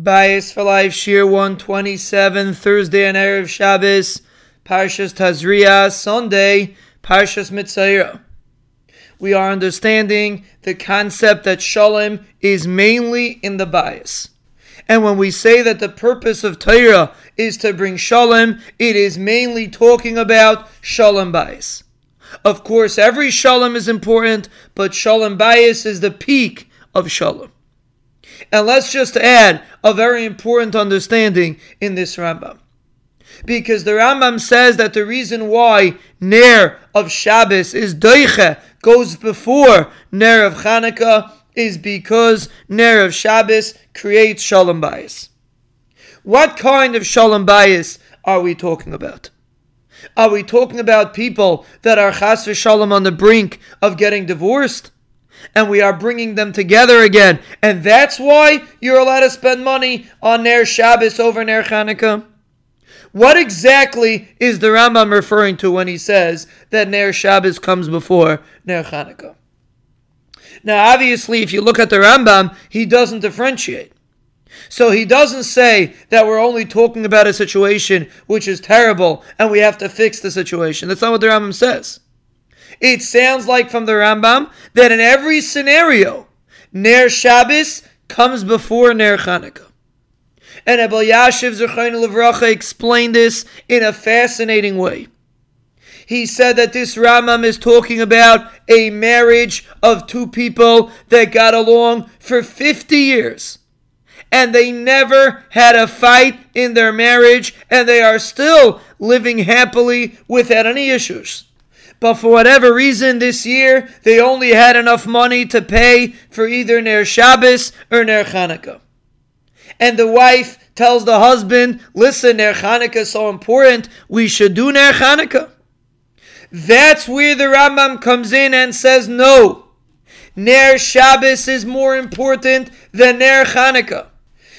Bayis for Life, Shiur 127, Thursday and Erev Shabbos, Parshas Tazria, Sunday, Parshas Metzora. We are understanding the concept that Shalom is mainly in the Bayis. And when we say that the purpose of Torah is to bring Shalom, it is mainly talking about Shalom Bayis. Of course, every Shalom is important, but Shalom Bayis is the peak of Shalom. And let's just add a very important understanding in this Rambam. Because the Rambam says that the reason why Ner of Shabbos is Doiche, goes before Ner of Chanukah, is because Ner of Shabbos creates Shalom Bayis. What kind of Shalom Bayis are we talking about? Are we talking about people that are chas v'shalom on the brink of getting divorced? And we are bringing them together again. And that's why you're allowed to spend money on Ner Shabbos over Ner Chanukah. What exactly is the Rambam referring to when he says that Ner Shabbos comes before Ner Chanukah? Now, obviously, if you look at the Rambam, he doesn't differentiate. So he doesn't say that we're only talking about a situation which is terrible and we have to fix the situation. That's not what the Rambam says. It sounds like from the Rambam that in every scenario, Ner Shabbos comes before Ner Chanukah. And Abel Yashiv Zerchayin Levracha explained this in a fascinating way. He said that this Rambam is talking about a marriage of two people that got along for 50 years. And they never had a fight in their marriage, and they are still living happily without any issues but for whatever reason this year they only had enough money to pay for either Ner Shabbos or Ner Chanukah. And the wife tells the husband, listen, Ner Chanukah is so important, we should do Ner Chanukah. That's where the Rambam comes in and says, no, Ner Shabbos is more important than Ner Chanukah.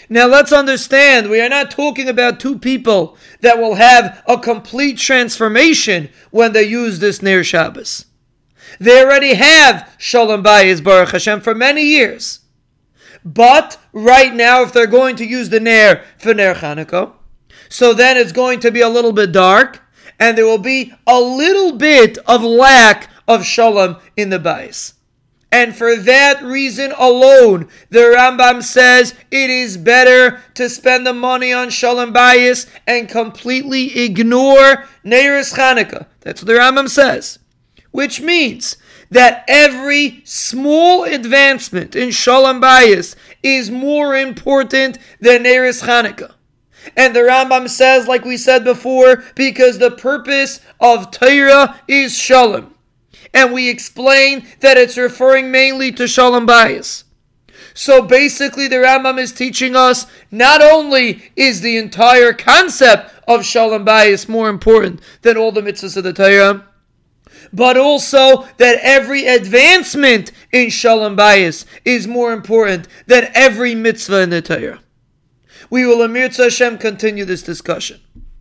Now let's understand, we are not talking about two people that will have a complete transformation when they use this Ner Shabbos. They already have Shalom Bayis Baruch Hashem for many years. But right now, if they're going to use the Ner for Ner Chanukah, so then it's going to be a little bit dark, and there will be a little bit of lack of Shalom in the Bayis. And for that reason alone, the Rambam says it is better to spend the money on Shalom Bayis and completely ignore Neiris Chanukah. That's what the Rambam says. Which means that every small advancement in Shalom Bayis is more important than Neiris Chanukah. And the Rambam says, like we said before, because the purpose of Torah is Shalom and we explain that it's referring mainly to Shalom Bayis. So basically, the Rambam is teaching us not only is the entire concept of Shalom Bayis more important than all the mitzvahs of the Torah, but also that every advancement in Shalom Bayis is more important than every mitzvah in the Torah. We will, Amir Hashem, continue this discussion.